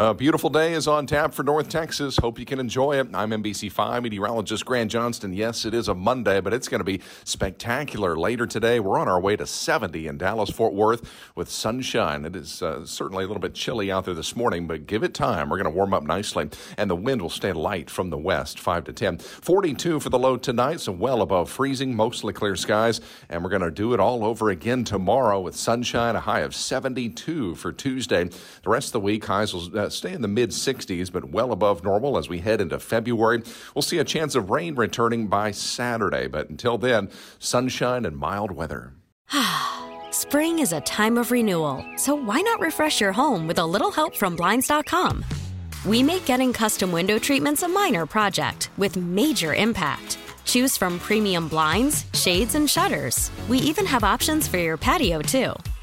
A beautiful day is on tap for North Texas. Hope you can enjoy it. I'm NBC5 meteorologist Grant Johnston. Yes, it is a Monday, but it's going to be spectacular later today. We're on our way to 70 in Dallas Fort Worth with sunshine. It is uh, certainly a little bit chilly out there this morning, but give it time. We're going to warm up nicely, and the wind will stay light from the west, 5 to 10. 42 for the low tonight, so well above freezing, mostly clear skies, and we're going to do it all over again tomorrow with sunshine, a high of 72 for Tuesday. The rest of the week, highs will uh, Uh, stay in the mid 60s, but well above normal as we head into February. We'll see a chance of rain returning by Saturday, but until then, sunshine and mild weather. Spring is a time of renewal, so why not refresh your home with a little help from Blinds.com? We make getting custom window treatments a minor project with major impact. Choose from premium blinds, shades, and shutters. We even have options for your patio, too.